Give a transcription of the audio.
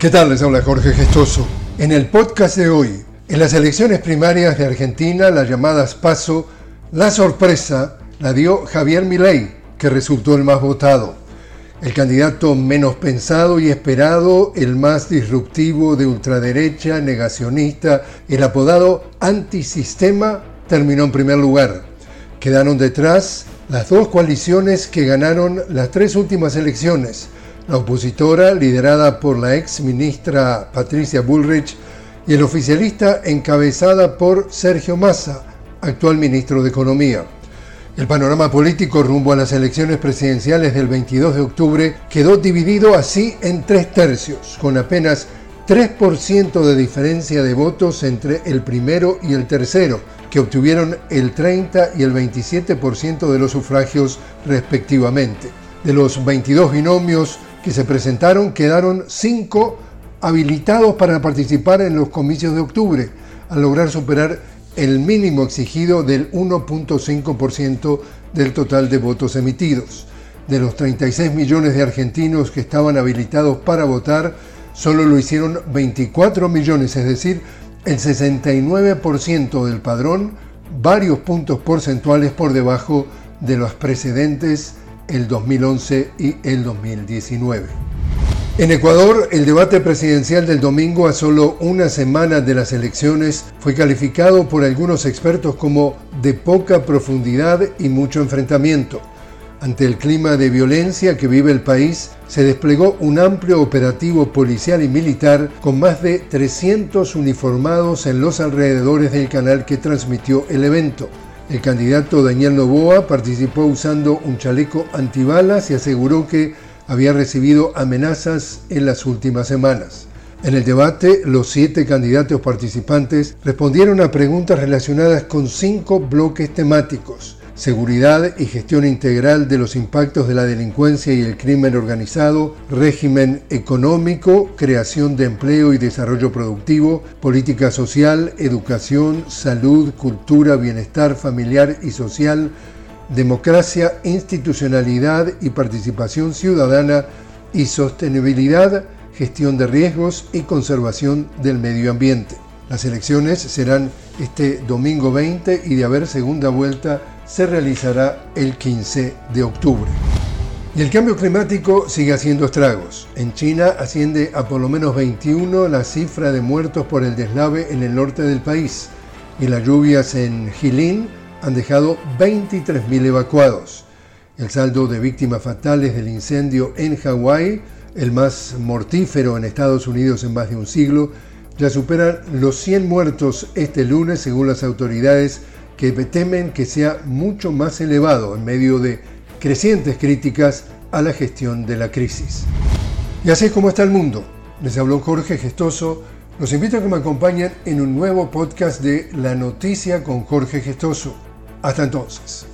¿Qué tal? Les habla Jorge Gestoso. En el podcast de hoy, en las elecciones primarias de Argentina, las llamadas PASO, la sorpresa la dio Javier Milei, que resultó el más votado. El candidato menos pensado y esperado, el más disruptivo de ultraderecha, negacionista, el apodado antisistema, terminó en primer lugar. Quedaron detrás las dos coaliciones que ganaron las tres últimas elecciones, la opositora, liderada por la ex ministra Patricia Bullrich, y el oficialista encabezada por Sergio Massa, actual ministro de Economía. El panorama político rumbo a las elecciones presidenciales del 22 de octubre quedó dividido así en tres tercios, con apenas 3% de diferencia de votos entre el primero y el tercero, que obtuvieron el 30 y el 27% de los sufragios respectivamente. De los 22 binomios que se presentaron quedaron cinco habilitados para participar en los comicios de octubre, al lograr superar el mínimo exigido del 1.5% del total de votos emitidos. De los 36 millones de argentinos que estaban habilitados para votar, solo lo hicieron 24 millones, es decir, el 69% del padrón, varios puntos porcentuales por debajo de los precedentes el 2011 y el 2019. En Ecuador, el debate presidencial del domingo a solo una semana de las elecciones fue calificado por algunos expertos como de poca profundidad y mucho enfrentamiento. Ante el clima de violencia que vive el país, se desplegó un amplio operativo policial y militar con más de 300 uniformados en los alrededores del canal que transmitió el evento. El candidato Daniel Novoa participó usando un chaleco antibalas y aseguró que había recibido amenazas en las últimas semanas. En el debate, los siete candidatos participantes respondieron a preguntas relacionadas con cinco bloques temáticos seguridad y gestión integral de los impactos de la delincuencia y el crimen organizado, régimen económico, creación de empleo y desarrollo productivo, política social, educación, salud, cultura, bienestar familiar y social, democracia, institucionalidad y participación ciudadana y sostenibilidad, gestión de riesgos y conservación del medio ambiente. Las elecciones serán este domingo 20 y de haber segunda vuelta se realizará el 15 de octubre. Y el cambio climático sigue haciendo estragos. En China asciende a por lo menos 21 la cifra de muertos por el deslave en el norte del país. Y las lluvias en Jilin han dejado 23.000 evacuados. El saldo de víctimas fatales del incendio en Hawái, el más mortífero en Estados Unidos en más de un siglo, ya supera los 100 muertos este lunes según las autoridades que temen que sea mucho más elevado en medio de crecientes críticas a la gestión de la crisis. Y así es como está el mundo. Les habló Jorge Gestoso. Los invito a que me acompañen en un nuevo podcast de La Noticia con Jorge Gestoso. Hasta entonces.